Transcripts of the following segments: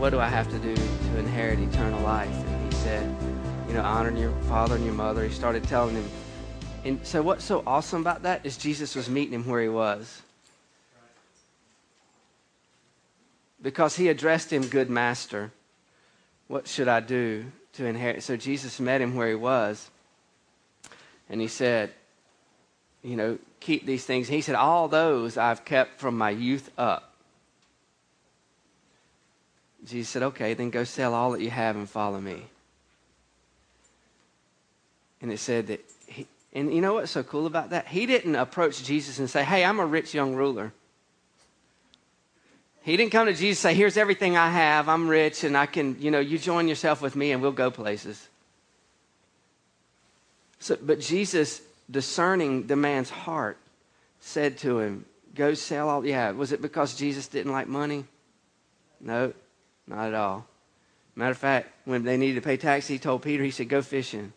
what do I have to do to inherit eternal life? And he said, you know, honor your father and your mother. He started telling him. And so, what's so awesome about that is Jesus was meeting him where he was. Because he addressed him, good master. What should I do to inherit? So, Jesus met him where he was. And he said, you know, keep these things. He said, all those I've kept from my youth up. Jesus said, okay, then go sell all that you have and follow me. And it said that, he, and you know what's so cool about that? He didn't approach Jesus and say, Hey, I'm a rich young ruler. He didn't come to Jesus and say, Here's everything I have. I'm rich and I can, you know, you join yourself with me and we'll go places. So, but Jesus, discerning the man's heart, said to him, Go sell all Yeah. Was it because Jesus didn't like money? No, not at all. Matter of fact, when they needed to pay tax, he told Peter, he said, Go fishing.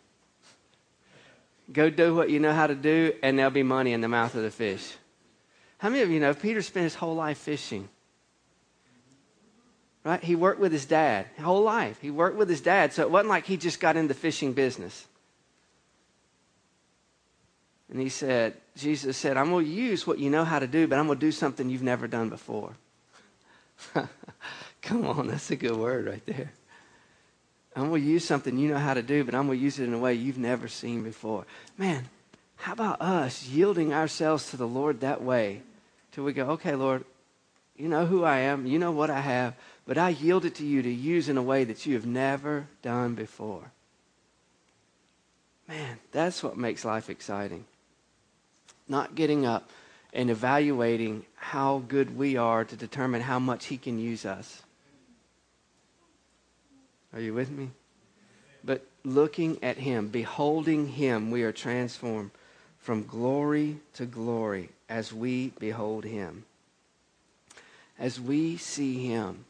Go do what you know how to do, and there'll be money in the mouth of the fish. How many of you know Peter spent his whole life fishing? Right? He worked with his dad, whole life. He worked with his dad, so it wasn't like he just got into the fishing business. And he said, Jesus said, I'm going to use what you know how to do, but I'm going to do something you've never done before. Come on, that's a good word right there. I'm going to use something you know how to do, but I'm going to use it in a way you've never seen before. Man, how about us yielding ourselves to the Lord that way till we go, okay, Lord, you know who I am, you know what I have, but I yield it to you to use in a way that you have never done before. Man, that's what makes life exciting. Not getting up and evaluating how good we are to determine how much He can use us. Are you with me? But looking at him, beholding him, we are transformed from glory to glory as we behold him. As we see him.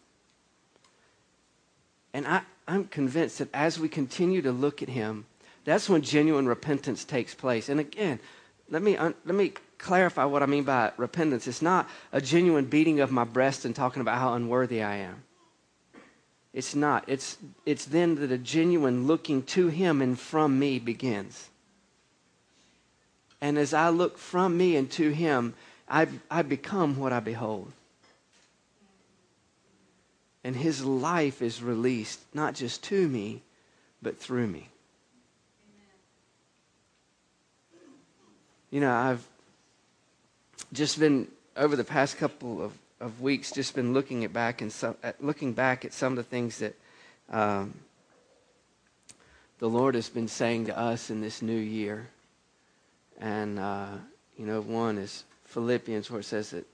And I, I'm convinced that as we continue to look at him, that's when genuine repentance takes place. And again, let me, let me clarify what I mean by repentance. It's not a genuine beating of my breast and talking about how unworthy I am. It's not. It's, it's then that a genuine looking to Him and from me begins. And as I look from me and to Him, I, I become what I behold. And His life is released, not just to me, but through me. You know, I've just been, over the past couple of of weeks just been looking at back and some, at looking back at some of the things that um, the Lord has been saying to us in this new year. And uh, you know, one is Philippians, where it says that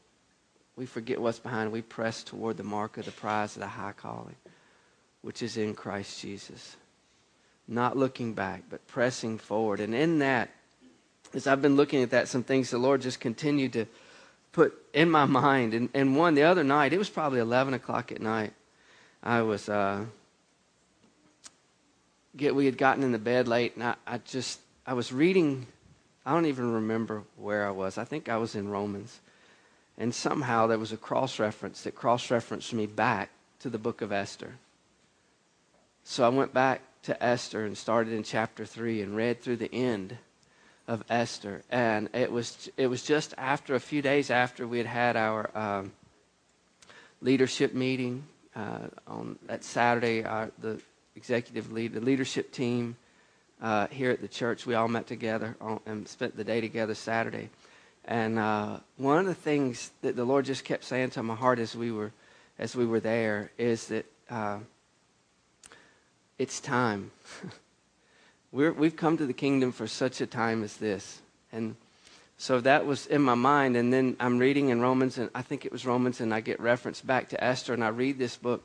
we forget what's behind, we press toward the mark of the prize of the high calling, which is in Christ Jesus. Not looking back, but pressing forward. And in that, as I've been looking at that, some things the Lord just continued to put in my mind. And, and one, the other night, it was probably 11 o'clock at night. I was, uh, get, we had gotten in the bed late, and I, I just, I was reading, I don't even remember where I was. I think I was in Romans. And somehow there was a cross reference that cross referenced me back to the book of Esther. So I went back to Esther and started in chapter 3 and read through the end of Esther, and it was it was just after a few days after we had had our um, leadership meeting uh, on that Saturday. Our, the executive lead, the leadership team uh, here at the church, we all met together on, and spent the day together Saturday. And uh, one of the things that the Lord just kept saying to my heart as we were as we were there is that uh, it's time. We're, we've come to the kingdom for such a time as this. And so that was in my mind. And then I'm reading in Romans, and I think it was Romans, and I get reference back to Esther, and I read this book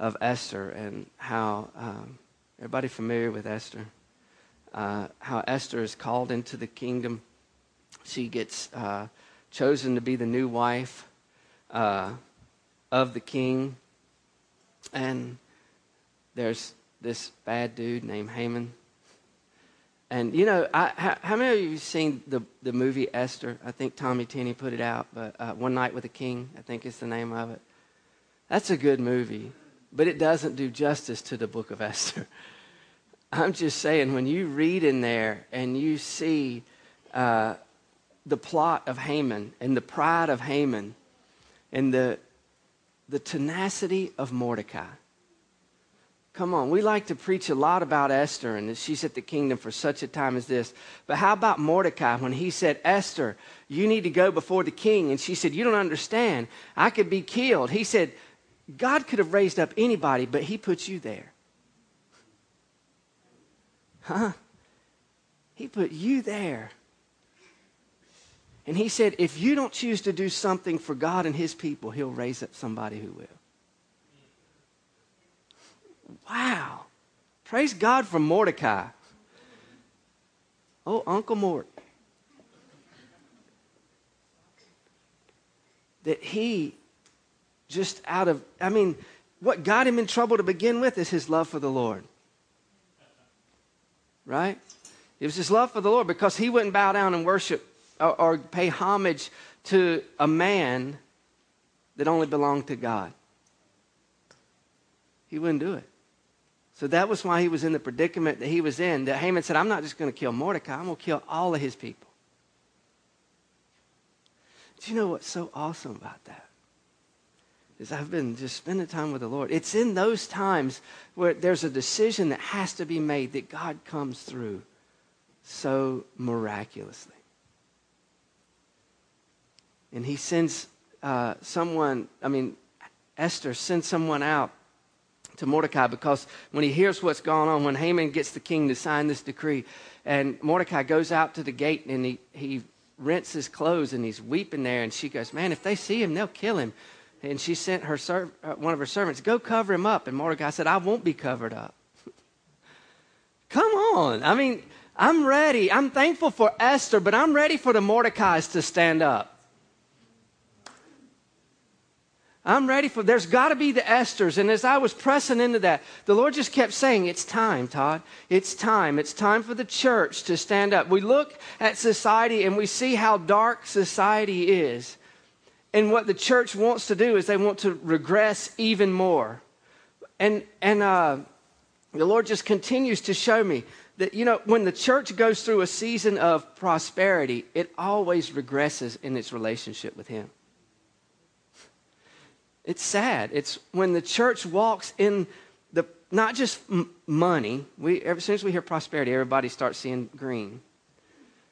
of Esther and how um, everybody familiar with Esther, uh, how Esther is called into the kingdom. She gets uh, chosen to be the new wife uh, of the king, and there's this bad dude named Haman and you know, I, how, how, many of you have seen the the movie Esther? I think Tommy Tenney put it out, but uh, One Night with a King, I think is the name of it. That's a good movie. but it doesn't do justice to the book of Esther. I'm just saying, when you read in there and you see uh, the plot of Haman and the pride of Haman and the, the tenacity of Mordecai. Come on, we like to preach a lot about Esther and she's at the kingdom for such a time as this. But how about Mordecai when he said, Esther, you need to go before the king? And she said, You don't understand. I could be killed. He said, God could have raised up anybody, but he put you there. Huh? He put you there. And he said, if you don't choose to do something for God and his people, he'll raise up somebody who will. Wow. Praise God for Mordecai. Oh, Uncle Mort. That he just out of, I mean, what got him in trouble to begin with is his love for the Lord. Right? It was his love for the Lord because he wouldn't bow down and worship or, or pay homage to a man that only belonged to God. He wouldn't do it. So that was why he was in the predicament that he was in. That Haman said, I'm not just going to kill Mordecai, I'm going to kill all of his people. Do you know what's so awesome about that? Is I've been just spending time with the Lord. It's in those times where there's a decision that has to be made that God comes through so miraculously and he sends uh, someone, I mean, Esther sends someone out to Mordecai because when he hears what's going on, when Haman gets the king to sign this decree, and Mordecai goes out to the gate and he, he rents his clothes and he's weeping there, and she goes, Man, if they see him, they'll kill him. And she sent her serv- uh, one of her servants, Go cover him up. And Mordecai said, I won't be covered up. Come on. I mean, I'm ready. I'm thankful for Esther, but I'm ready for the Mordecais to stand up. I'm ready for, there's got to be the Esthers. And as I was pressing into that, the Lord just kept saying, It's time, Todd. It's time. It's time for the church to stand up. We look at society and we see how dark society is. And what the church wants to do is they want to regress even more. And, and uh, the Lord just continues to show me that, you know, when the church goes through a season of prosperity, it always regresses in its relationship with Him. It's sad. It's when the church walks in the not just m- money. We soon as we hear prosperity, everybody starts seeing green.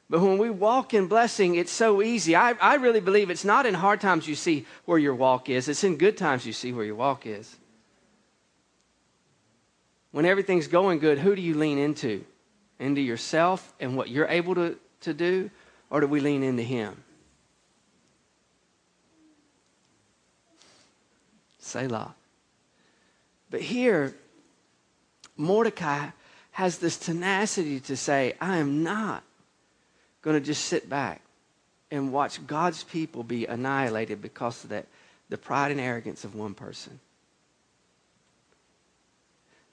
But when we walk in blessing, it's so easy. I, I really believe it's not in hard times you see where your walk is, it's in good times you see where your walk is. When everything's going good, who do you lean into? Into yourself and what you're able to, to do? Or do we lean into Him? Selah. But here, Mordecai has this tenacity to say, I am not going to just sit back and watch God's people be annihilated because of that, the pride and arrogance of one person.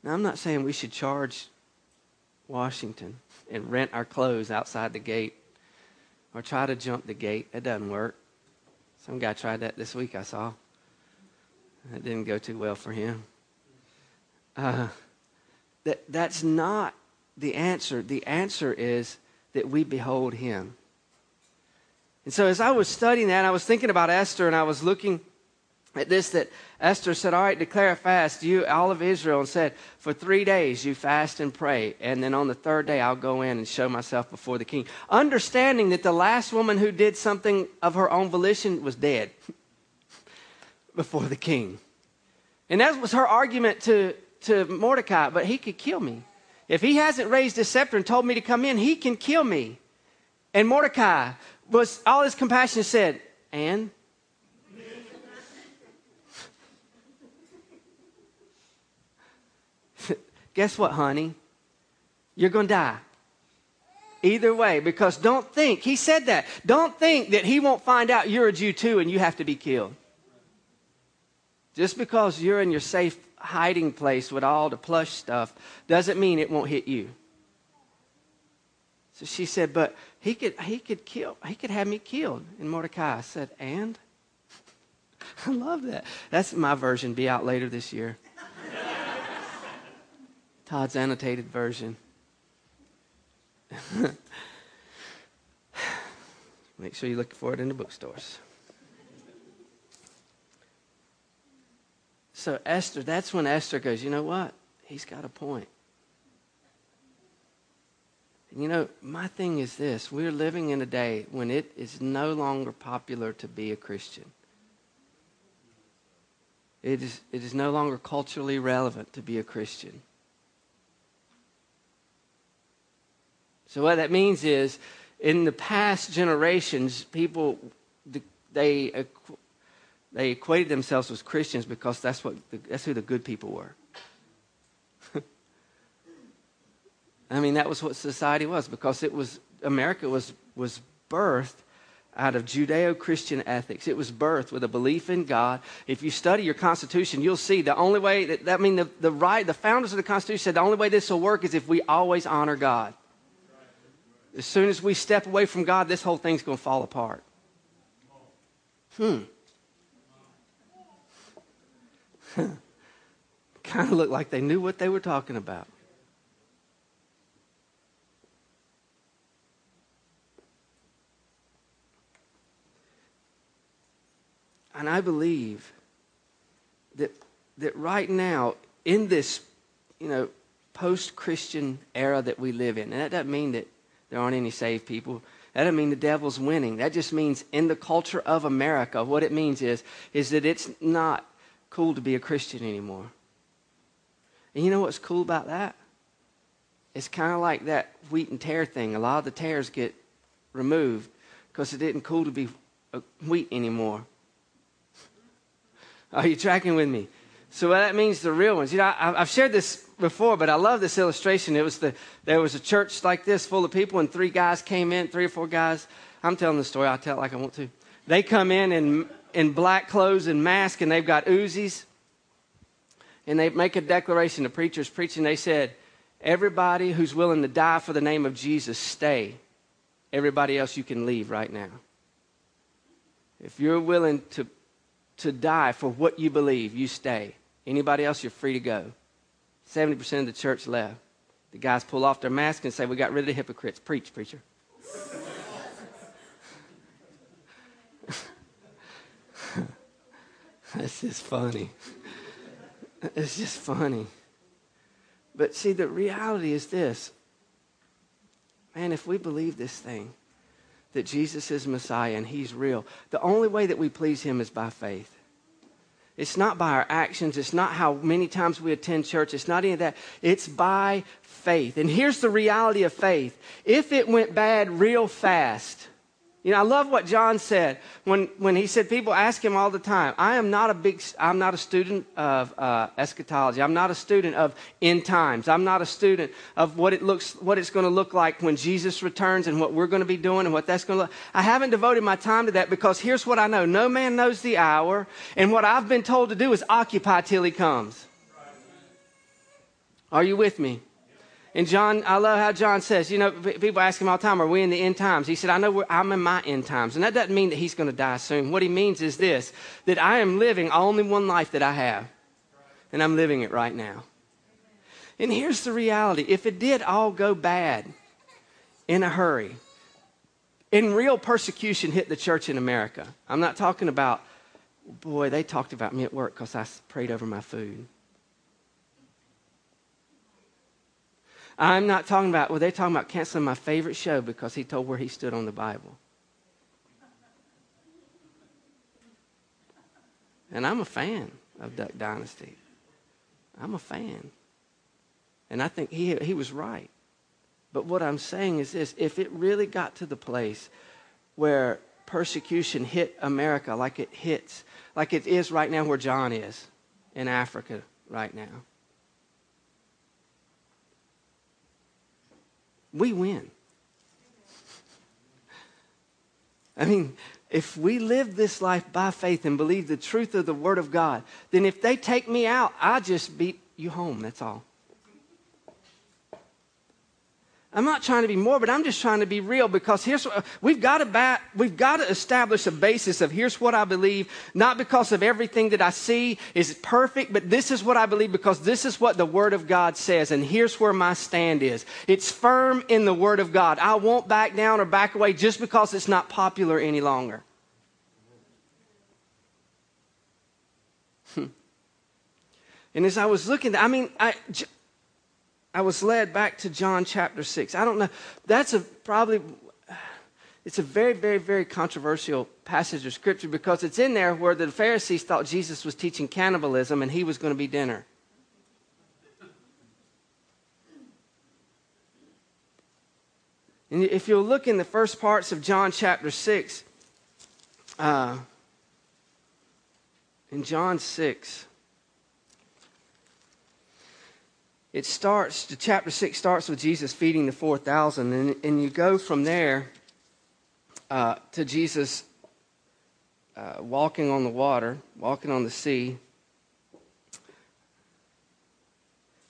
Now, I'm not saying we should charge Washington and rent our clothes outside the gate or try to jump the gate. That doesn't work. Some guy tried that this week, I saw. That didn't go too well for him. Uh, that, that's not the answer. The answer is that we behold him. And so as I was studying that, I was thinking about Esther and I was looking at this that Esther said, All right, declare a fast, you, all of Israel, and said, For three days you fast and pray, and then on the third day I'll go in and show myself before the king. Understanding that the last woman who did something of her own volition was dead. before the king. And that was her argument to, to Mordecai, but he could kill me. If he hasn't raised his scepter and told me to come in, he can kill me. And Mordecai was all his compassion said, and guess what, honey? You're going to die. Either way, because don't think, he said that, don't think that he won't find out you're a Jew too and you have to be killed. Just because you're in your safe hiding place with all the plush stuff doesn't mean it won't hit you. So she said, but he could, he could kill, he could have me killed. And Mordecai said, and? I love that. That's my version. Be out later this year. Todd's annotated version. Make sure you look for it in the bookstores. So, Esther, that's when Esther goes, you know what? He's got a point. You know, my thing is this we're living in a day when it is no longer popular to be a Christian. It is, it is no longer culturally relevant to be a Christian. So, what that means is, in the past generations, people, they, they equated themselves with Christians because that's, what the, that's who the good people were. I mean, that was what society was because it was, America was, was birthed out of Judeo Christian ethics. It was birthed with a belief in God. If you study your Constitution, you'll see the only way that, I mean, the, the, right, the founders of the Constitution said the only way this will work is if we always honor God. As soon as we step away from God, this whole thing's going to fall apart. Hmm. kind of looked like they knew what they were talking about. And I believe that, that right now, in this, you know, post-Christian era that we live in, and that doesn't mean that there aren't any saved people. That doesn't mean the devil's winning. That just means in the culture of America, what it means is, is that it's not cool to be a Christian anymore. And you know what's cool about that? It's kind of like that wheat and tare thing. A lot of the tares get removed because it isn't cool to be uh, wheat anymore. Are you tracking with me? So that means the real ones. You know, I, have shared this before, but I love this illustration. It was the there was a church like this full of people, and three guys came in, three or four guys. I'm telling the story. I'll tell it like I want to. They come in in in black clothes and masks, and they've got Uzis, and they make a declaration. The preacher's preaching. They said, "Everybody who's willing to die for the name of Jesus, stay. Everybody else, you can leave right now. If you're willing to to die for what you believe, you stay. Anybody else, you're free to go. 70% of the church left. The guys pull off their mask and say, We got rid of the hypocrites. Preach, preacher. That's just funny. It's just funny. But see, the reality is this man, if we believe this thing, that Jesus is Messiah and He's real, the only way that we please Him is by faith. It's not by our actions. It's not how many times we attend church. It's not any of that. It's by faith. And here's the reality of faith. If it went bad real fast, you know, I love what John said when, when he said, people ask him all the time, I am not a big, I'm not a student of uh, eschatology. I'm not a student of end times. I'm not a student of what it looks, what it's going to look like when Jesus returns and what we're going to be doing and what that's going to look. I haven't devoted my time to that because here's what I know. No man knows the hour. And what I've been told to do is occupy till he comes. Are you with me? And John, I love how John says, you know, people ask him all the time, are we in the end times? He said, I know I'm in my end times. And that doesn't mean that he's going to die soon. What he means is this, that I am living only one life that I have. And I'm living it right now. And here's the reality. If it did all go bad in a hurry, and real persecution hit the church in America, I'm not talking about, boy, they talked about me at work because I prayed over my food. I'm not talking about, well, they're talking about canceling my favorite show because he told where he stood on the Bible. And I'm a fan of Duck Dynasty. I'm a fan. And I think he, he was right. But what I'm saying is this if it really got to the place where persecution hit America like it hits, like it is right now where John is in Africa right now, we win. I mean, if we live this life by faith and believe the truth of the Word of God, then if they take me out, I just beat you home. That's all. I'm not trying to be morbid. I'm just trying to be real because here's we've got to bat, we've got to establish a basis of here's what I believe, not because of everything that I see is perfect, but this is what I believe because this is what the Word of God says, and here's where my stand is. It's firm in the Word of God. I won't back down or back away just because it's not popular any longer. Hmm. And as I was looking, I mean, I, I was led back to John chapter 6. I don't know. That's a probably it's a very, very, very controversial passage of scripture because it's in there where the Pharisees thought Jesus was teaching cannibalism and he was going to be dinner. And if you'll look in the first parts of John chapter 6, uh, in John 6, it starts, the chapter 6 starts with Jesus feeding the 4,000, and, and you go from there uh, to Jesus uh, walking on the water, walking on the sea.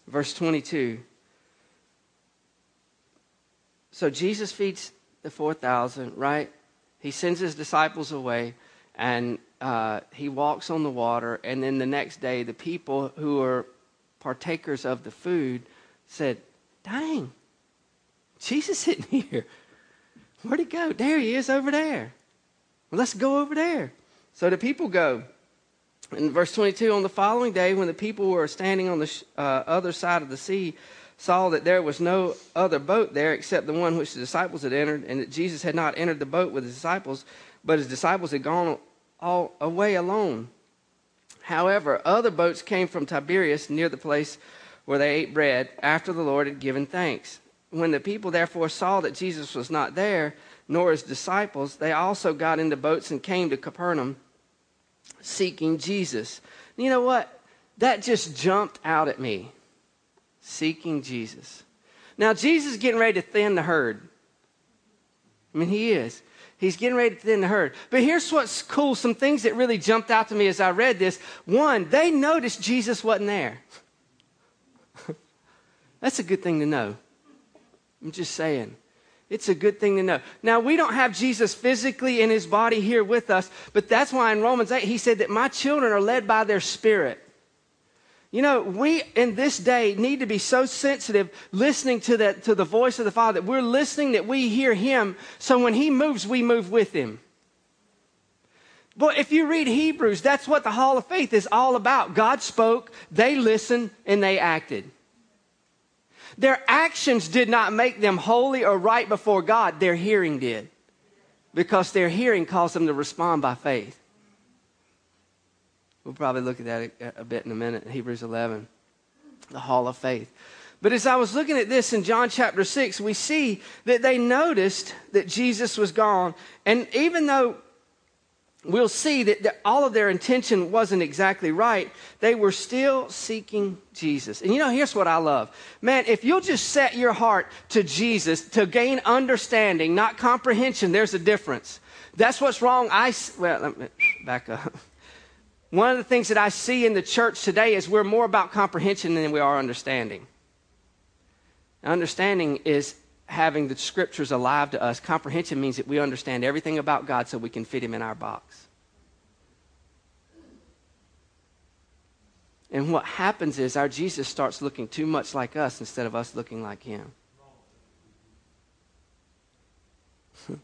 Verse 22. So Jesus feeds the 4,000, right? He sends his disciples away and uh, he walks on the water. And then the next day, the people who are partakers of the food said, Dang, Jesus isn't here. Where'd he go? There he is over there. Well, let's go over there. So the people go. In verse 22, on the following day, when the people were standing on the uh, other side of the sea, saw that there was no other boat there except the one which the disciples had entered, and that Jesus had not entered the boat with his disciples, but his disciples had gone all away alone. However, other boats came from Tiberias near the place where they ate bread after the Lord had given thanks. When the people therefore saw that Jesus was not there, nor his disciples, they also got into boats and came to Capernaum seeking Jesus. You know what? That just jumped out at me. Seeking Jesus. Now, Jesus is getting ready to thin the herd. I mean, he is. He's getting ready to thin the herd. But here's what's cool some things that really jumped out to me as I read this. One, they noticed Jesus wasn't there. That's a good thing to know. I'm just saying. It's a good thing to know. Now, we don't have Jesus physically in his body here with us, but that's why in Romans 8 he said that my children are led by their spirit. You know, we in this day need to be so sensitive listening to the, to the voice of the Father that we're listening, that we hear Him, so when He moves, we move with Him. But if you read Hebrews, that's what the Hall of Faith is all about. God spoke, they listened, and they acted. Their actions did not make them holy or right before God, their hearing did. Because their hearing caused them to respond by faith. We'll probably look at that a, a bit in a minute, Hebrews 11, the hall of faith. But as I was looking at this in John chapter 6, we see that they noticed that Jesus was gone. And even though we'll see that all of their intention wasn't exactly right, they were still seeking Jesus. And you know, here's what I love. Man, if you'll just set your heart to Jesus to gain understanding, not comprehension, there's a difference. That's what's wrong. I, well, let me back up. One of the things that I see in the church today is we're more about comprehension than we are understanding. Understanding is having the scriptures alive to us. Comprehension means that we understand everything about God so we can fit him in our box. And what happens is our Jesus starts looking too much like us instead of us looking like him.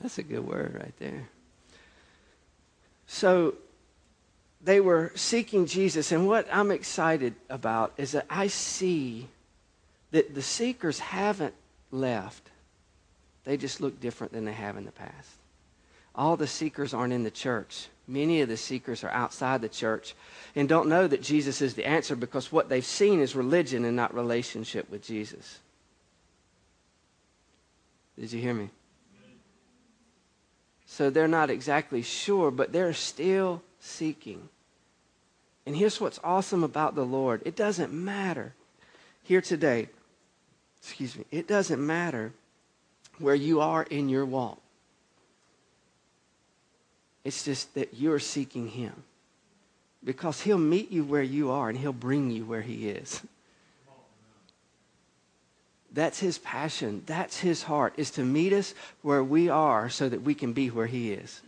That's a good word right there. So they were seeking Jesus. And what I'm excited about is that I see that the seekers haven't left, they just look different than they have in the past. All the seekers aren't in the church. Many of the seekers are outside the church and don't know that Jesus is the answer because what they've seen is religion and not relationship with Jesus. Did you hear me? So they're not exactly sure, but they're still seeking. And here's what's awesome about the Lord it doesn't matter here today, excuse me, it doesn't matter where you are in your walk. It's just that you're seeking Him. Because He'll meet you where you are and He'll bring you where He is. That's his passion. That's his heart, is to meet us where we are so that we can be where he is.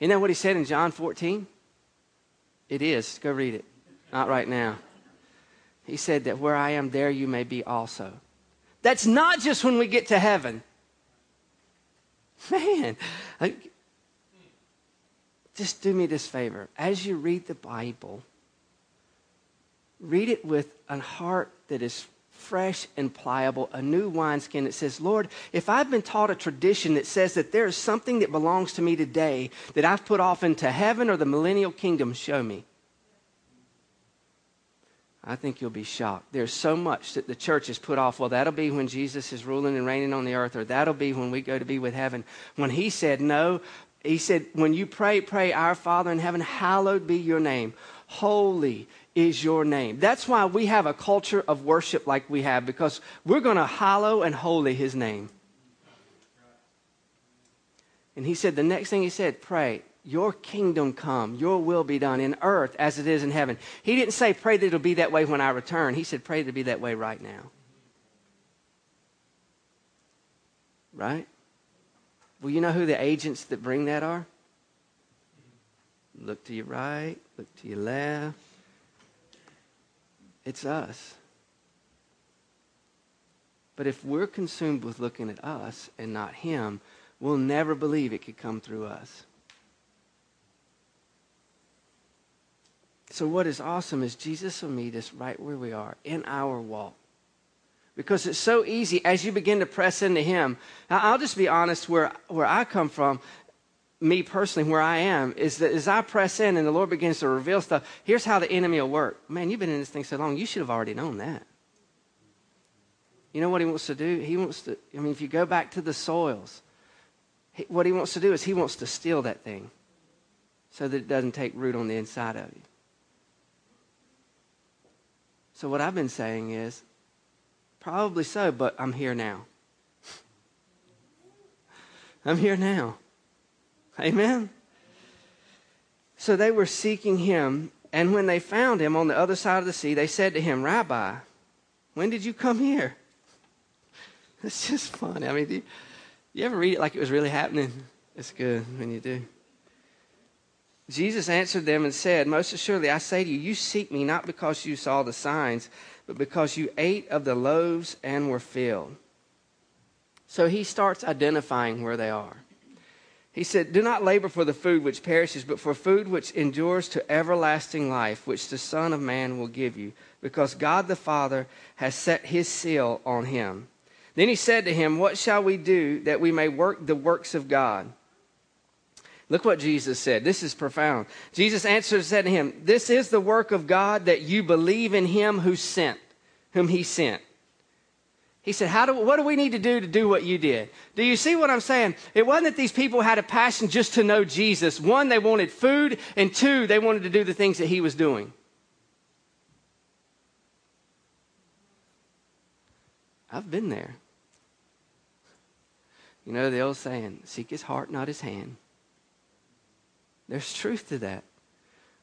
Isn't that what he said in John 14? It is. Go read it. Not right now. He said that where I am, there you may be also. That's not just when we get to heaven. Man, just do me this favor. As you read the Bible, read it with a heart that is fresh and pliable, a new wineskin that says, Lord, if I've been taught a tradition that says that there is something that belongs to me today that I've put off into heaven or the millennial kingdom, show me. I think you'll be shocked. There's so much that the church has put off. Well, that'll be when Jesus is ruling and reigning on the earth, or that'll be when we go to be with heaven. When he said, No, he said, When you pray, pray, Our Father in heaven, hallowed be your name. Holy is your name. That's why we have a culture of worship like we have, because we're going to hallow and holy his name. And he said, the next thing he said, pray, your kingdom come, your will be done in earth as it is in heaven. He didn't say, pray that it'll be that way when I return. He said, pray to be that way right now. Right? Well, you know who the agents that bring that are? Look to your right, look to your left. It's us. But if we're consumed with looking at us and not Him, we'll never believe it could come through us. So, what is awesome is Jesus will meet us right where we are in our walk. Because it's so easy as you begin to press into Him. Now, I'll just be honest where, where I come from, me personally, where I am, is that as I press in and the Lord begins to reveal stuff, here's how the enemy will work. Man, you've been in this thing so long, you should have already known that. You know what He wants to do? He wants to, I mean, if you go back to the soils, he, what He wants to do is He wants to steal that thing so that it doesn't take root on the inside of you. So, what I've been saying is, probably so, but I'm here now. I'm here now. Amen? So they were seeking him, and when they found him on the other side of the sea, they said to him, Rabbi, when did you come here? It's just funny. I mean, do you, you ever read it like it was really happening? It's good when you do. Jesus answered them and said, Most assuredly, I say to you, you seek me not because you saw the signs, but because you ate of the loaves and were filled. So he starts identifying where they are. He said, Do not labor for the food which perishes, but for food which endures to everlasting life, which the Son of Man will give you, because God the Father has set his seal on him. Then he said to him, What shall we do that we may work the works of God? Look what Jesus said. This is profound. Jesus answered and said to him, This is the work of God that you believe in him who sent, whom he sent. He said, How do, What do we need to do to do what you did? Do you see what I'm saying? It wasn't that these people had a passion just to know Jesus. One, they wanted food, and two, they wanted to do the things that he was doing. I've been there. You know the old saying, seek his heart, not his hand. There's truth to that.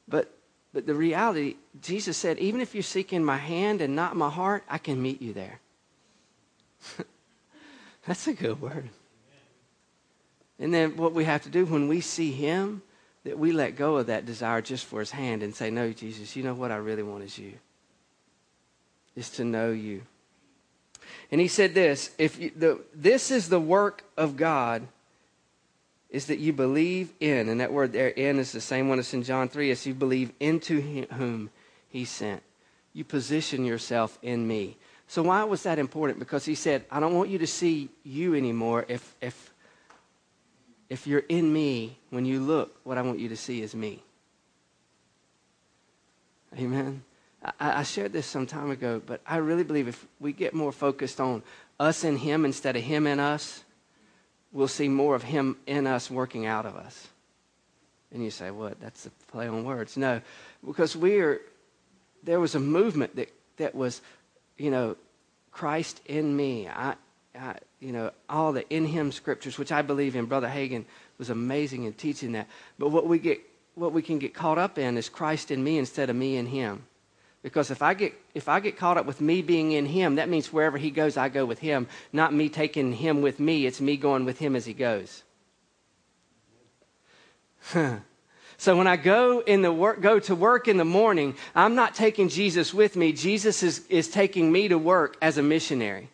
But but the reality, Jesus said, even if you're seeking my hand and not my heart, I can meet you there. That's a good word. And then what we have to do when we see him, that we let go of that desire just for his hand and say, No, Jesus, you know what I really want is you. Is to know you. And he said this if you, the, this is the work of God is that you believe in, and that word there, in, is the same one as in John 3, as you believe into him, whom he sent. You position yourself in me. So why was that important? Because he said, I don't want you to see you anymore. If, if, if you're in me, when you look, what I want you to see is me. Amen. I, I shared this some time ago, but I really believe if we get more focused on us and him instead of him and us, we'll see more of Him in us working out of us. And you say, what? That's a play on words. No, because we are, there was a movement that, that was, you know, Christ in me. I, I, you know, all the in Him scriptures, which I believe in. Brother Hagin was amazing in teaching that. But what we get, what we can get caught up in is Christ in me instead of me in Him. Because if I get if I get caught up with me being in him, that means wherever he goes, I go with him, not me taking him with me. It's me going with him as he goes. so when I go in the work go to work in the morning, I'm not taking Jesus with me. Jesus is, is taking me to work as a missionary.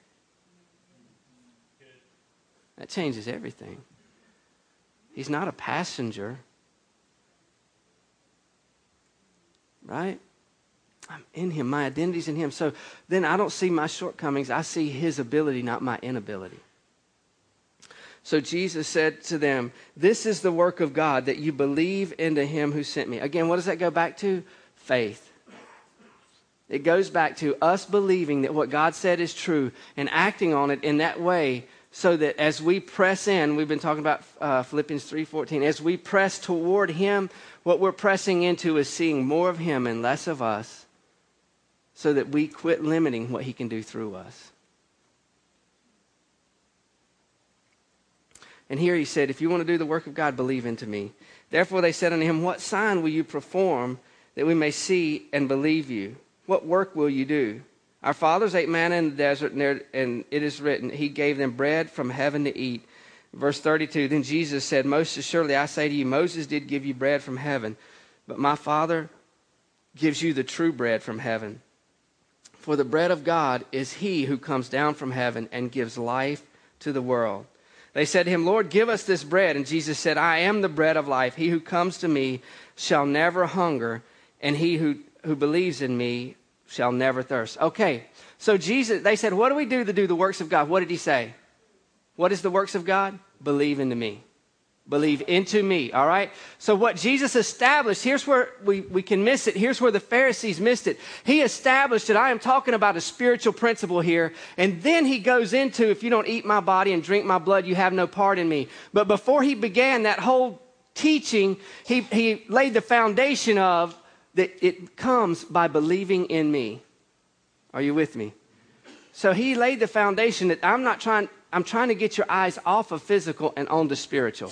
That changes everything. He's not a passenger. Right? I'm in him. My identity's in him. So then I don't see my shortcomings. I see his ability, not my inability. So Jesus said to them, This is the work of God, that you believe into him who sent me. Again, what does that go back to? Faith. It goes back to us believing that what God said is true and acting on it in that way so that as we press in, we've been talking about uh, Philippians 3:14, as we press toward him, what we're pressing into is seeing more of him and less of us so that we quit limiting what he can do through us. And here he said, If you want to do the work of God, believe into me. Therefore they said unto him, What sign will you perform that we may see and believe you? What work will you do? Our fathers ate manna in the desert, and, it is written, He gave them bread from heaven to eat. Verse 32 Then Jesus said, Most assuredly I say to you, Moses did give you bread from heaven, but my Father gives you the true bread from heaven. For the bread of God is he who comes down from heaven and gives life to the world. They said to him, Lord, give us this bread. And Jesus said, I am the bread of life. He who comes to me shall never hunger, and he who, who believes in me shall never thirst. Okay, so Jesus, they said, What do we do to do the works of God? What did he say? What is the works of God? Believe into me. Believe into me, all right? So, what Jesus established, here's where we, we can miss it. Here's where the Pharisees missed it. He established that I am talking about a spiritual principle here. And then he goes into if you don't eat my body and drink my blood, you have no part in me. But before he began that whole teaching, he, he laid the foundation of that it comes by believing in me. Are you with me? So he laid the foundation that I'm not trying, I'm trying to get your eyes off of physical and on the spiritual.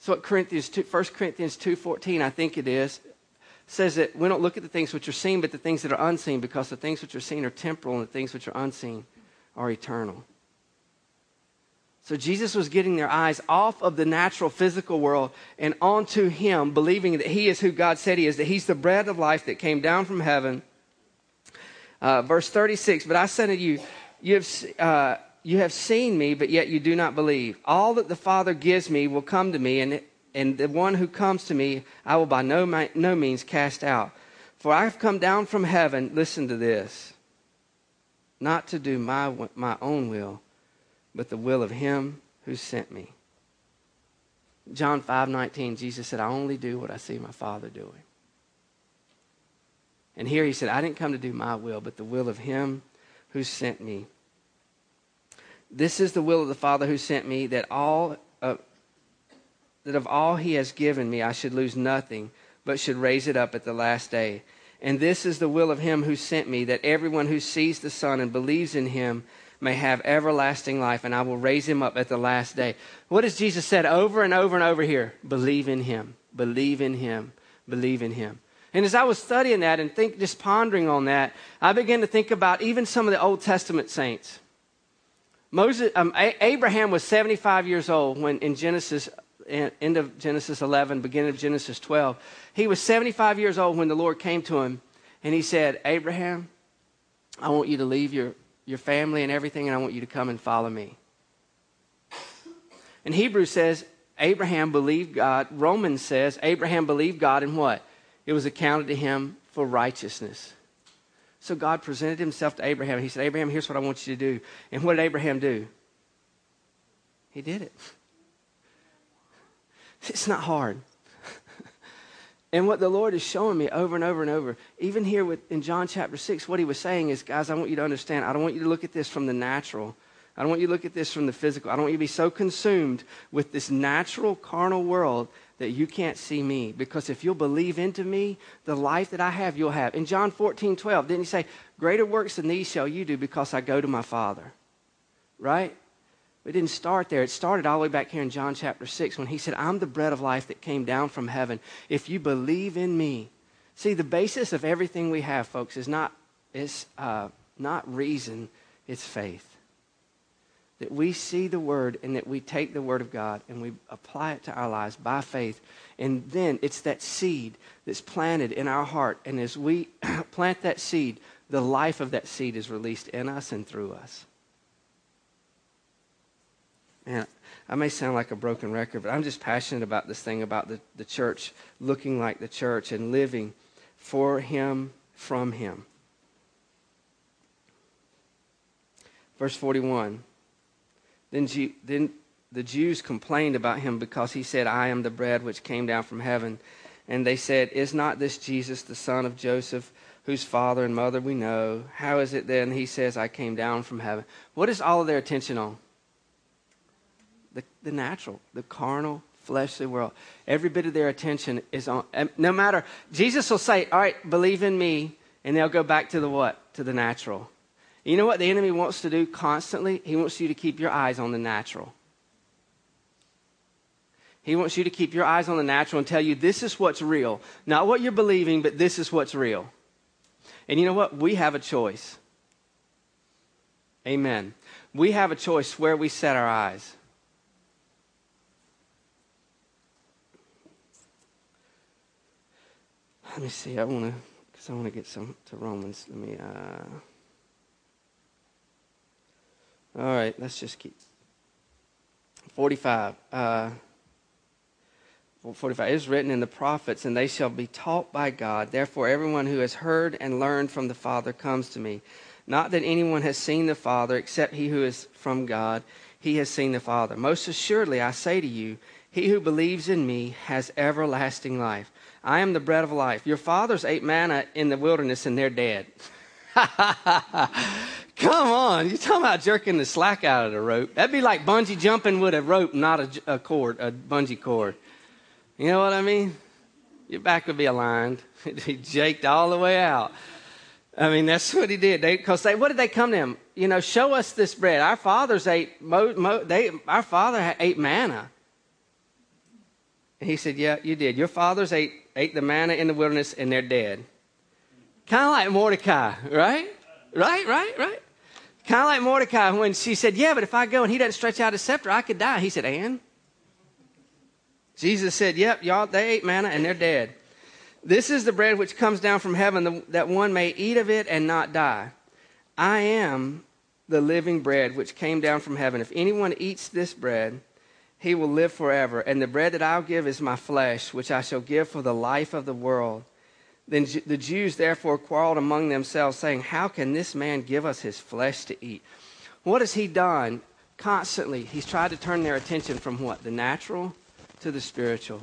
So what Corinthians 2, 1 Corinthians 2.14, I think it is, says that we don't look at the things which are seen, but the things that are unseen, because the things which are seen are temporal and the things which are unseen are eternal. So Jesus was getting their eyes off of the natural physical world and onto him, believing that he is who God said he is, that he's the bread of life that came down from heaven. Uh, verse 36, but I said to you, you have, uh, you have seen me, but yet you do not believe. All that the Father gives me will come to me, and, and the one who comes to me I will by no, no means cast out. For I have come down from heaven, listen to this, not to do my, my own will, but the will of him who sent me. John 5:19 Jesus said, "I only do what I see my Father doing." And here he said, "I didn't come to do my will, but the will of him who sent me." This is the will of the Father who sent me, that all uh, that of all he has given me I should lose nothing, but should raise it up at the last day. And this is the will of him who sent me, that everyone who sees the Son and believes in him may have everlasting life, and I will raise him up at the last day. What has Jesus said over and over and over here? Believe in him. Believe in him. Believe in him. And as I was studying that and think, just pondering on that, I began to think about even some of the Old Testament saints. Moses, um, A- Abraham was 75 years old when in Genesis, end of Genesis 11, beginning of Genesis 12. He was 75 years old when the Lord came to him and he said, Abraham, I want you to leave your, your family and everything, and I want you to come and follow me. And Hebrews says, Abraham believed God. Romans says, Abraham believed God in what? It was accounted to him for righteousness. So God presented himself to Abraham. He said, Abraham, here's what I want you to do. And what did Abraham do? He did it. It's not hard. and what the Lord is showing me over and over and over, even here with, in John chapter 6, what he was saying is, guys, I want you to understand, I don't want you to look at this from the natural. I don't want you to look at this from the physical. I don't want you to be so consumed with this natural, carnal world that you can't see me. Because if you'll believe into me, the life that I have, you'll have. In John 14, 12, didn't he say, Greater works than these shall you do because I go to my Father? Right? It didn't start there. It started all the way back here in John chapter 6 when he said, I'm the bread of life that came down from heaven. If you believe in me, See, the basis of everything we have, folks, is not, is, uh, not reason, it's faith. That we see the Word and that we take the Word of God and we apply it to our lives by faith. And then it's that seed that's planted in our heart. And as we plant that seed, the life of that seed is released in us and through us. Man, I may sound like a broken record, but I'm just passionate about this thing about the, the church looking like the church and living for Him, from Him. Verse 41. Then, then the Jews complained about him because he said, I am the bread which came down from heaven. And they said, Is not this Jesus, the son of Joseph, whose father and mother we know? How is it then he says, I came down from heaven? What is all of their attention on? The, the natural, the carnal, fleshly world. Every bit of their attention is on, no matter, Jesus will say, All right, believe in me, and they'll go back to the what? To the natural. You know what the enemy wants to do constantly? He wants you to keep your eyes on the natural. He wants you to keep your eyes on the natural and tell you this is what's real. Not what you're believing, but this is what's real. And you know what? We have a choice. Amen. We have a choice where we set our eyes. Let me see. I want to, because I want to get some to Romans. Let me. Uh, all right, let's just keep. 45. Uh, 45 is written in the prophets, and they shall be taught by God. Therefore, everyone who has heard and learned from the Father comes to me. Not that anyone has seen the Father except he who is from God. He has seen the Father. Most assuredly, I say to you, he who believes in me has everlasting life. I am the bread of life. Your fathers ate manna in the wilderness, and they're dead. Come on, you're talking about jerking the slack out of the rope. That'd be like bungee jumping with a rope, not a, a cord, a bungee cord. You know what I mean? Your back would be aligned. he jaked all the way out. I mean, that's what he did. Because they, they, what did they come to him? You know, show us this bread. Our fathers ate, mo, mo, they, our father ate manna. And he said, Yeah, you did. Your fathers ate, ate the manna in the wilderness and they're dead. Kind of like Mordecai, right? Right, right, right. Kind of like Mordecai when she said, Yeah, but if I go and he doesn't stretch out his scepter, I could die. He said, And? Jesus said, Yep, y'all, they ate manna and they're dead. This is the bread which comes down from heaven, that one may eat of it and not die. I am the living bread which came down from heaven. If anyone eats this bread, he will live forever. And the bread that I'll give is my flesh, which I shall give for the life of the world. Then the Jews therefore quarreled among themselves, saying, How can this man give us his flesh to eat? What has he done? Constantly, he's tried to turn their attention from what? The natural to the spiritual.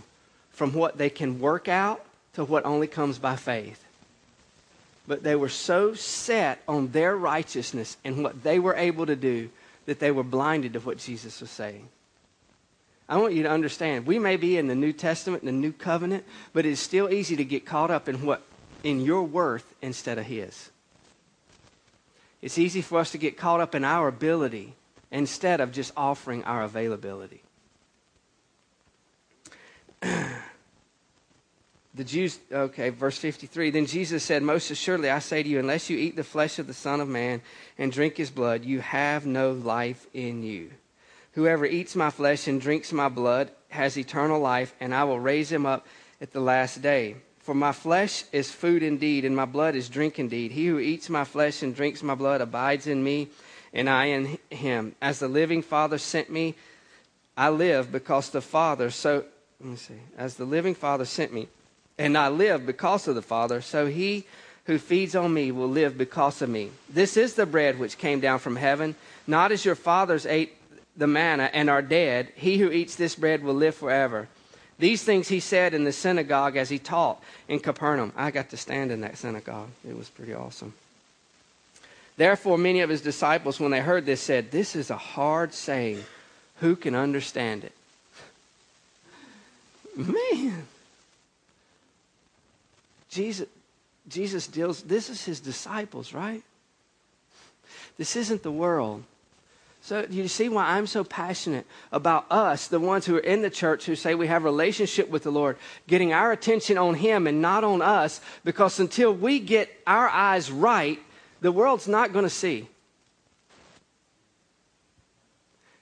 From what they can work out to what only comes by faith. But they were so set on their righteousness and what they were able to do that they were blinded to what Jesus was saying. I want you to understand, we may be in the New Testament, the New Covenant, but it's still easy to get caught up in what in your worth instead of his. It's easy for us to get caught up in our ability instead of just offering our availability. the Jews, okay, verse 53. Then Jesus said, Most assuredly, I say to you, unless you eat the flesh of the Son of Man and drink his blood, you have no life in you. Whoever eats my flesh and drinks my blood has eternal life, and I will raise him up at the last day. For my flesh is food indeed, and my blood is drink indeed. He who eats my flesh and drinks my blood abides in me, and I in him. As the living Father sent me, I live because the Father so let me see. As the living Father sent me, and I live because of the Father, so he who feeds on me will live because of me. This is the bread which came down from heaven, not as your fathers ate the manna and are dead, he who eats this bread will live forever. These things he said in the synagogue as he taught in Capernaum. I got to stand in that synagogue. It was pretty awesome. Therefore, many of his disciples, when they heard this, said, This is a hard saying. Who can understand it? Man. Jesus, Jesus deals, this is his disciples, right? This isn't the world. So, you see why I'm so passionate about us, the ones who are in the church who say we have a relationship with the Lord, getting our attention on Him and not on us, because until we get our eyes right, the world's not going to see.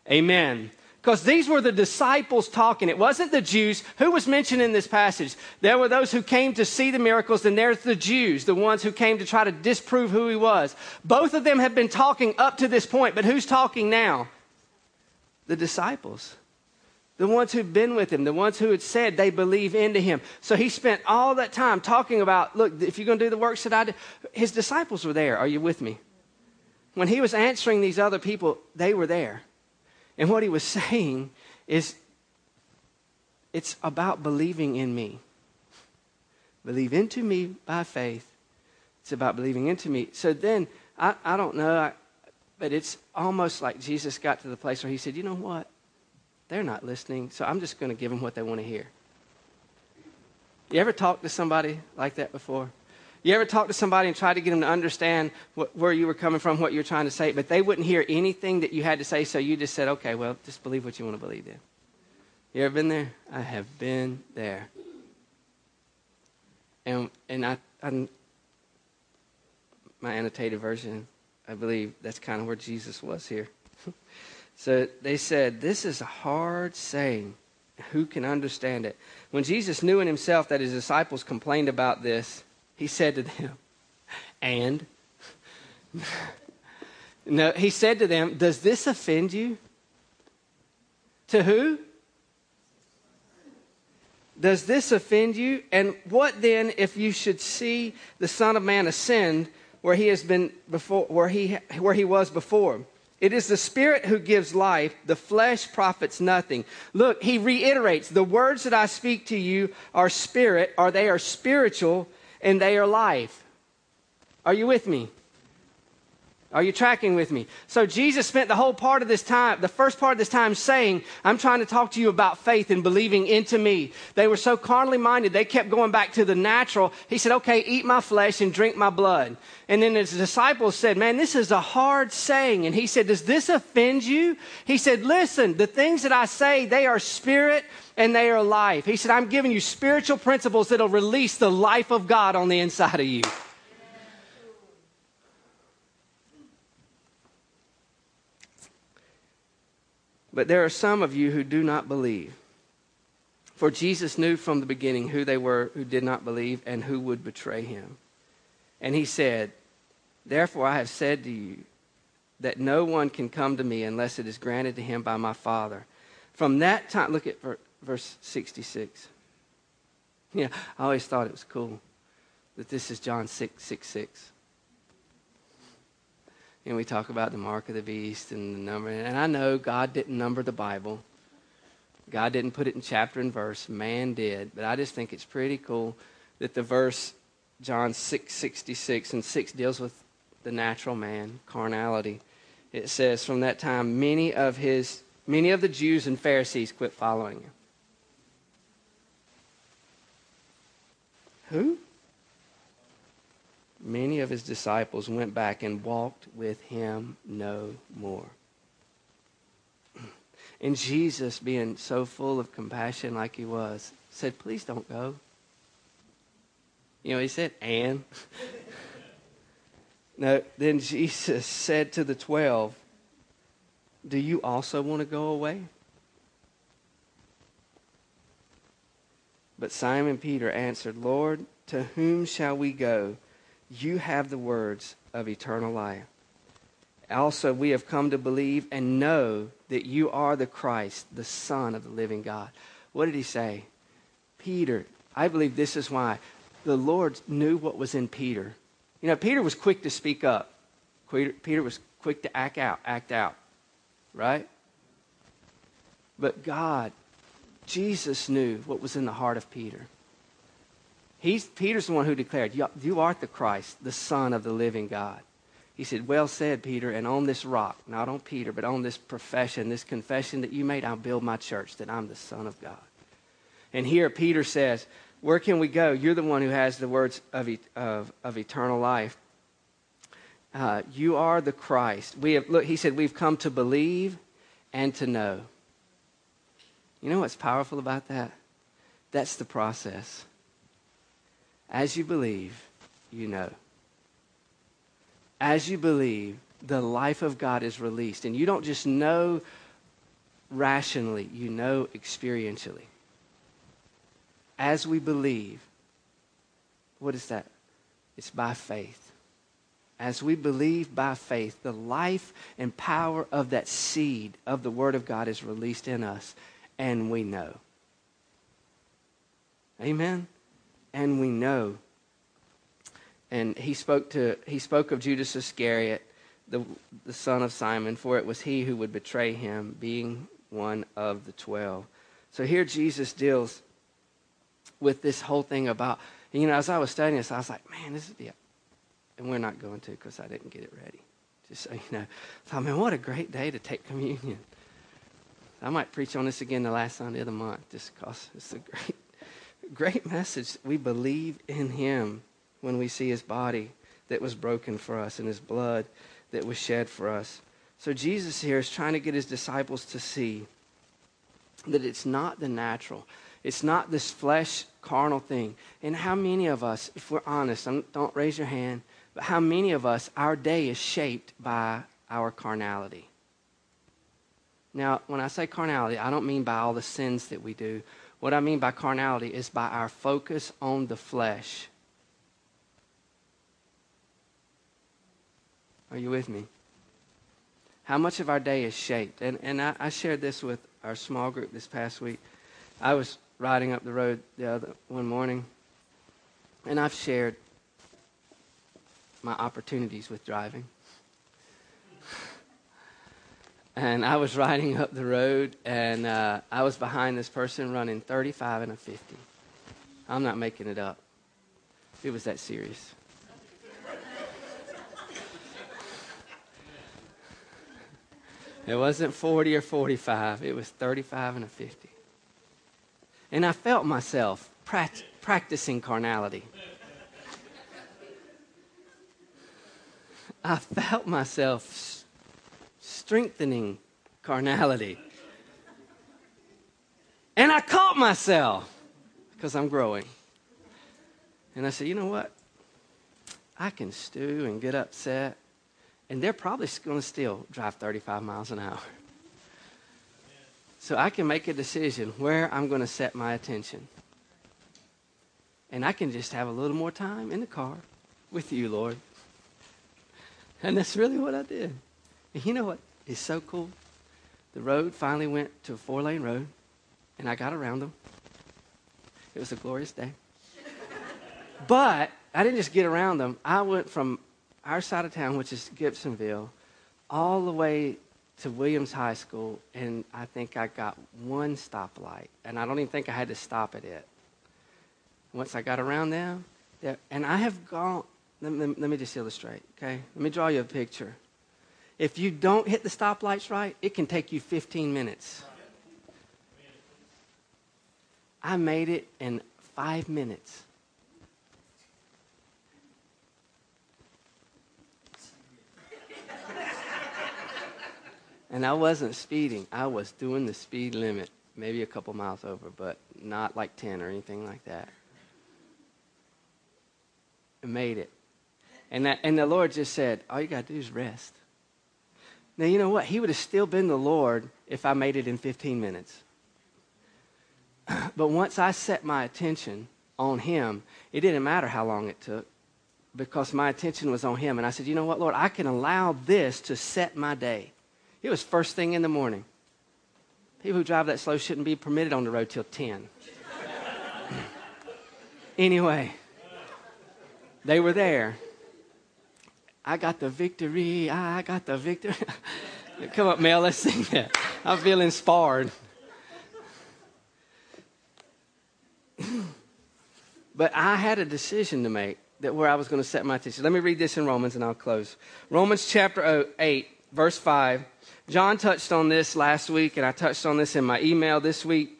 Amen. Because these were the disciples talking. It wasn't the Jews. Who was mentioned in this passage? There were those who came to see the miracles, and there's the Jews, the ones who came to try to disprove who he was. Both of them have been talking up to this point, but who's talking now? The disciples. The ones who'd been with him, the ones who had said they believe into him. So he spent all that time talking about, look, if you're going to do the works that I did, his disciples were there. Are you with me? When he was answering these other people, they were there. And what he was saying is it's about believing in me. Believe into me by faith. It's about believing into me. So then, I, I don't know, I, but it's almost like Jesus got to the place where he said, you know what? They're not listening, so I'm just going to give them what they want to hear. You ever talked to somebody like that before? You ever talk to somebody and try to get them to understand what, where you were coming from, what you were trying to say, but they wouldn't hear anything that you had to say, so you just said, okay, well, just believe what you want to believe in. You ever been there? I have been there. And, and I, I'm, my annotated version, I believe that's kind of where Jesus was here. so they said, This is a hard saying. Who can understand it? When Jesus knew in himself that his disciples complained about this, he said to them, and no, he said to them, Does this offend you? To who? Does this offend you? And what then if you should see the Son of Man ascend where he has been before where he where he was before? It is the Spirit who gives life, the flesh profits nothing. Look, he reiterates, the words that I speak to you are spirit, or they are spiritual, and they are life. Are you with me? Are you tracking with me? So Jesus spent the whole part of this time, the first part of this time saying, I'm trying to talk to you about faith and believing into me. They were so carnally minded, they kept going back to the natural. He said, okay, eat my flesh and drink my blood. And then his disciples said, man, this is a hard saying. And he said, does this offend you? He said, listen, the things that I say, they are spirit and they are life. He said, I'm giving you spiritual principles that'll release the life of God on the inside of you. But there are some of you who do not believe. For Jesus knew from the beginning who they were who did not believe and who would betray him. And he said, Therefore I have said to you that no one can come to me unless it is granted to him by my Father. From that time, look at verse 66. Yeah, I always thought it was cool that this is John 6 6 6 and we talk about the mark of the beast and the number. And I know God didn't number the Bible. God didn't put it in chapter and verse. Man did. But I just think it's pretty cool that the verse John 6 66 and 6 deals with the natural man, carnality. It says, From that time, many of his many of the Jews and Pharisees quit following him. Who? Many of his disciples went back and walked with him no more. And Jesus, being so full of compassion like he was, said, Please don't go. You know, he said, And. no, then Jesus said to the twelve, Do you also want to go away? But Simon Peter answered, Lord, to whom shall we go? You have the words of eternal life. Also, we have come to believe and know that you are the Christ, the Son of the living God. What did he say? Peter, I believe this is why the Lord knew what was in Peter. You know, Peter was quick to speak up. Peter was quick to act out, act out, right? But God, Jesus knew what was in the heart of Peter. He's, Peter's the one who declared, You are the Christ, the Son of the living God. He said, Well said, Peter, and on this rock, not on Peter, but on this profession, this confession that you made, I'll build my church, that I'm the Son of God. And here Peter says, Where can we go? You're the one who has the words of, of, of eternal life. Uh, you are the Christ. We have, look, he said, we've come to believe and to know. You know what's powerful about that? That's the process. As you believe, you know. As you believe, the life of God is released. And you don't just know rationally, you know experientially. As we believe, what is that? It's by faith. As we believe by faith, the life and power of that seed of the Word of God is released in us and we know. Amen? And we know. And he spoke to he spoke of Judas Iscariot, the, the son of Simon, for it was he who would betray him, being one of the twelve. So here Jesus deals with this whole thing about, you know, as I was studying this, I was like, man, this is the, and we're not going to because I didn't get it ready. Just so you know. I thought, man, what a great day to take communion. I might preach on this again the last Sunday of the month just because it's a great, great message. We believe in Him when we see His body that was broken for us and His blood that was shed for us. So Jesus here is trying to get His disciples to see that it's not the natural. It's not this flesh carnal thing. And how many of us, if we're honest, don't raise your hand, but how many of us, our day is shaped by our carnality? Now, when I say carnality, I don't mean by all the sins that we do. What I mean by carnality is by our focus on the flesh. Are you with me? How much of our day is shaped? And, and I, I shared this with our small group this past week. I was riding up the road the other one morning, and I've shared my opportunities with driving. And I was riding up the road, and uh, I was behind this person running 35 and a 50. I'm not making it up. It was that serious. it wasn't 40 or 45, it was 35 and a 50. And I felt myself practicing carnality. I felt myself strengthening carnality. And I caught myself because I'm growing. And I said, you know what? I can stew and get upset, and they're probably going to still drive 35 miles an hour. So I can make a decision where I'm going to set my attention. And I can just have a little more time in the car with you, Lord. And that's really what I did. And you know what? Is so cool. The road finally went to a four lane road, and I got around them. It was a glorious day. but I didn't just get around them, I went from our side of town, which is Gibsonville, all the way to Williams High School, and I think I got one stoplight, and I don't even think I had to stop at it. Once I got around them, and I have gone, let me, let me just illustrate, okay? Let me draw you a picture. If you don't hit the stoplights right, it can take you 15 minutes. I made it in five minutes. and I wasn't speeding, I was doing the speed limit, maybe a couple miles over, but not like 10 or anything like that. I made it. And, that, and the Lord just said, All you got to do is rest. Now, you know what? He would have still been the Lord if I made it in 15 minutes. But once I set my attention on Him, it didn't matter how long it took because my attention was on Him. And I said, you know what, Lord? I can allow this to set my day. It was first thing in the morning. People who drive that slow shouldn't be permitted on the road till 10. anyway, they were there. I got the victory. I got the victory. Come up, Mel. Let's sing that. I feel inspired. but I had a decision to make that where I was going to set my attention. Let me read this in Romans and I'll close. Romans chapter 8, verse 5. John touched on this last week, and I touched on this in my email this week.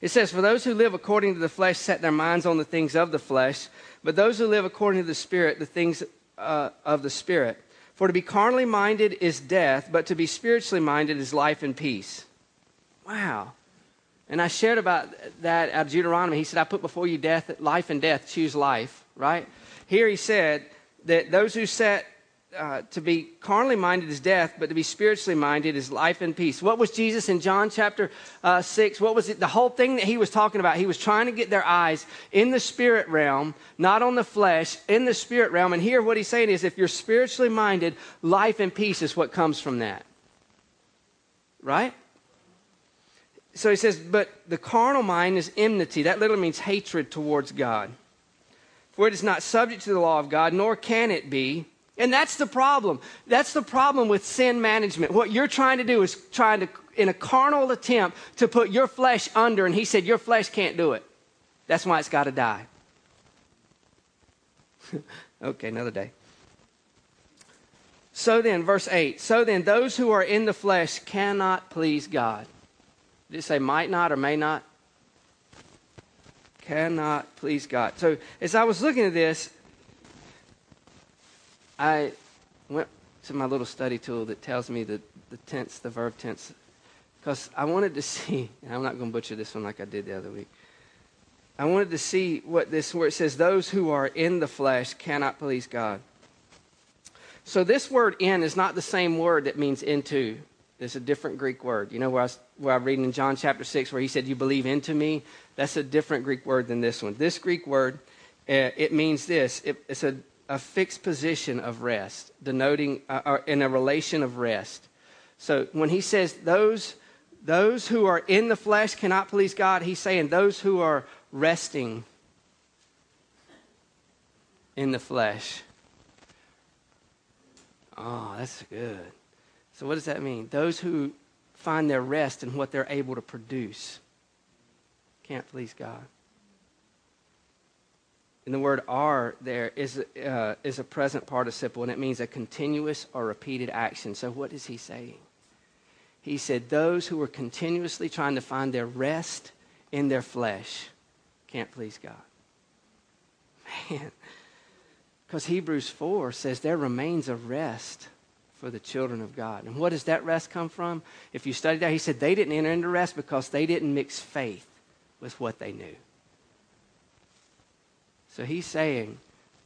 It says, For those who live according to the flesh set their minds on the things of the flesh, but those who live according to the Spirit, the things uh, of the Spirit. For to be carnally minded is death, but to be spiritually minded is life and peace. Wow. And I shared about that out of Deuteronomy. He said, I put before you death, life and death, choose life, right? Here he said that those who set uh, to be carnally minded is death, but to be spiritually minded is life and peace. What was Jesus in John chapter uh, 6? What was it? The whole thing that he was talking about, he was trying to get their eyes in the spirit realm, not on the flesh, in the spirit realm. And here, what he's saying is if you're spiritually minded, life and peace is what comes from that. Right? So he says, but the carnal mind is enmity. That literally means hatred towards God. For it is not subject to the law of God, nor can it be and that's the problem. That's the problem with sin management. What you're trying to do is trying to, in a carnal attempt, to put your flesh under, and he said, Your flesh can't do it. That's why it's got to die. okay, another day. So then, verse 8 So then, those who are in the flesh cannot please God. Did it say might not or may not? Cannot please God. So, as I was looking at this, I went to my little study tool that tells me the, the tense, the verb tense, because I wanted to see, and I'm not going to butcher this one like I did the other week. I wanted to see what this, where it says, those who are in the flesh cannot please God. So this word in is not the same word that means into. It's a different Greek word. You know where I, where I'm reading in John chapter 6 where he said, You believe into me? That's a different Greek word than this one. This Greek word, uh, it means this. It, it's a a fixed position of rest, denoting uh, in a relation of rest. So when he says those, those who are in the flesh cannot please God, he's saying those who are resting in the flesh. Oh, that's good. So, what does that mean? Those who find their rest in what they're able to produce can't please God. And the word are there is, uh, is a present participle, and it means a continuous or repeated action. So, what is he saying? He said, Those who are continuously trying to find their rest in their flesh can't please God. Man. Because Hebrews 4 says there remains a rest for the children of God. And what does that rest come from? If you study that, he said they didn't enter into rest because they didn't mix faith with what they knew. So he's saying,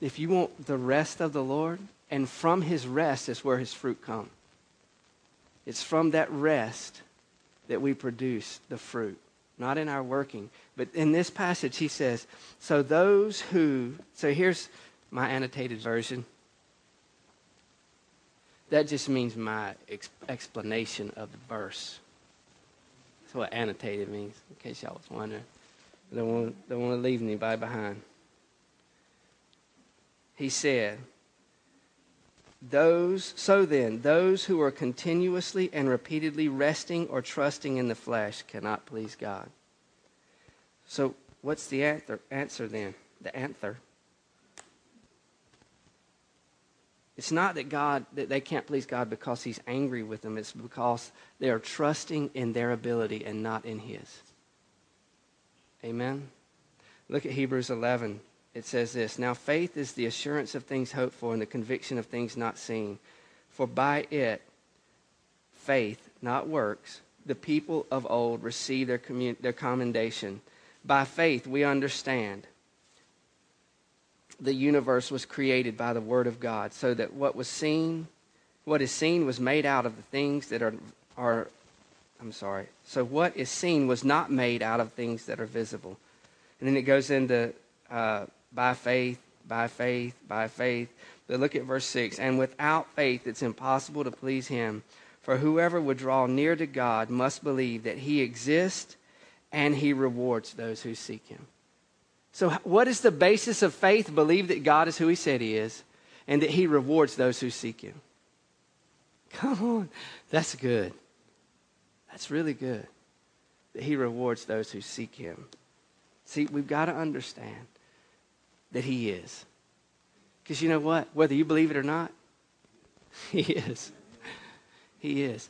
if you want the rest of the Lord, and from his rest is where his fruit comes. It's from that rest that we produce the fruit, not in our working. But in this passage, he says, So those who, so here's my annotated version. That just means my ex- explanation of the verse. That's what annotated means, in case y'all was wondering. I don't want, don't want to leave anybody behind he said, those so then those who are continuously and repeatedly resting or trusting in the flesh cannot please god. So what's the answer, answer then? The answer it's not that god that they can't please god because he's angry with them. It's because they are trusting in their ability and not in his. Amen? Look at hebrews 11 it says this Now faith is the assurance of things hoped for and the conviction of things not seen. For by it, faith, not works, the people of old received their, commun- their commendation. By faith, we understand the universe was created by the word of God, so that what was seen, what is seen was made out of the things that are, are I'm sorry. So what is seen was not made out of things that are visible. And then it goes into uh, by faith, by faith, by faith. But look at verse 6. And without faith, it's impossible to please him. For whoever would draw near to God must believe that he exists and he rewards those who seek him. So, what is the basis of faith? Believe that God is who he said he is and that he rewards those who seek him. Come on. That's good. That's really good. That he rewards those who seek him. See, we've got to understand that He is. Because you know what? Whether you believe it or not, He is. He is.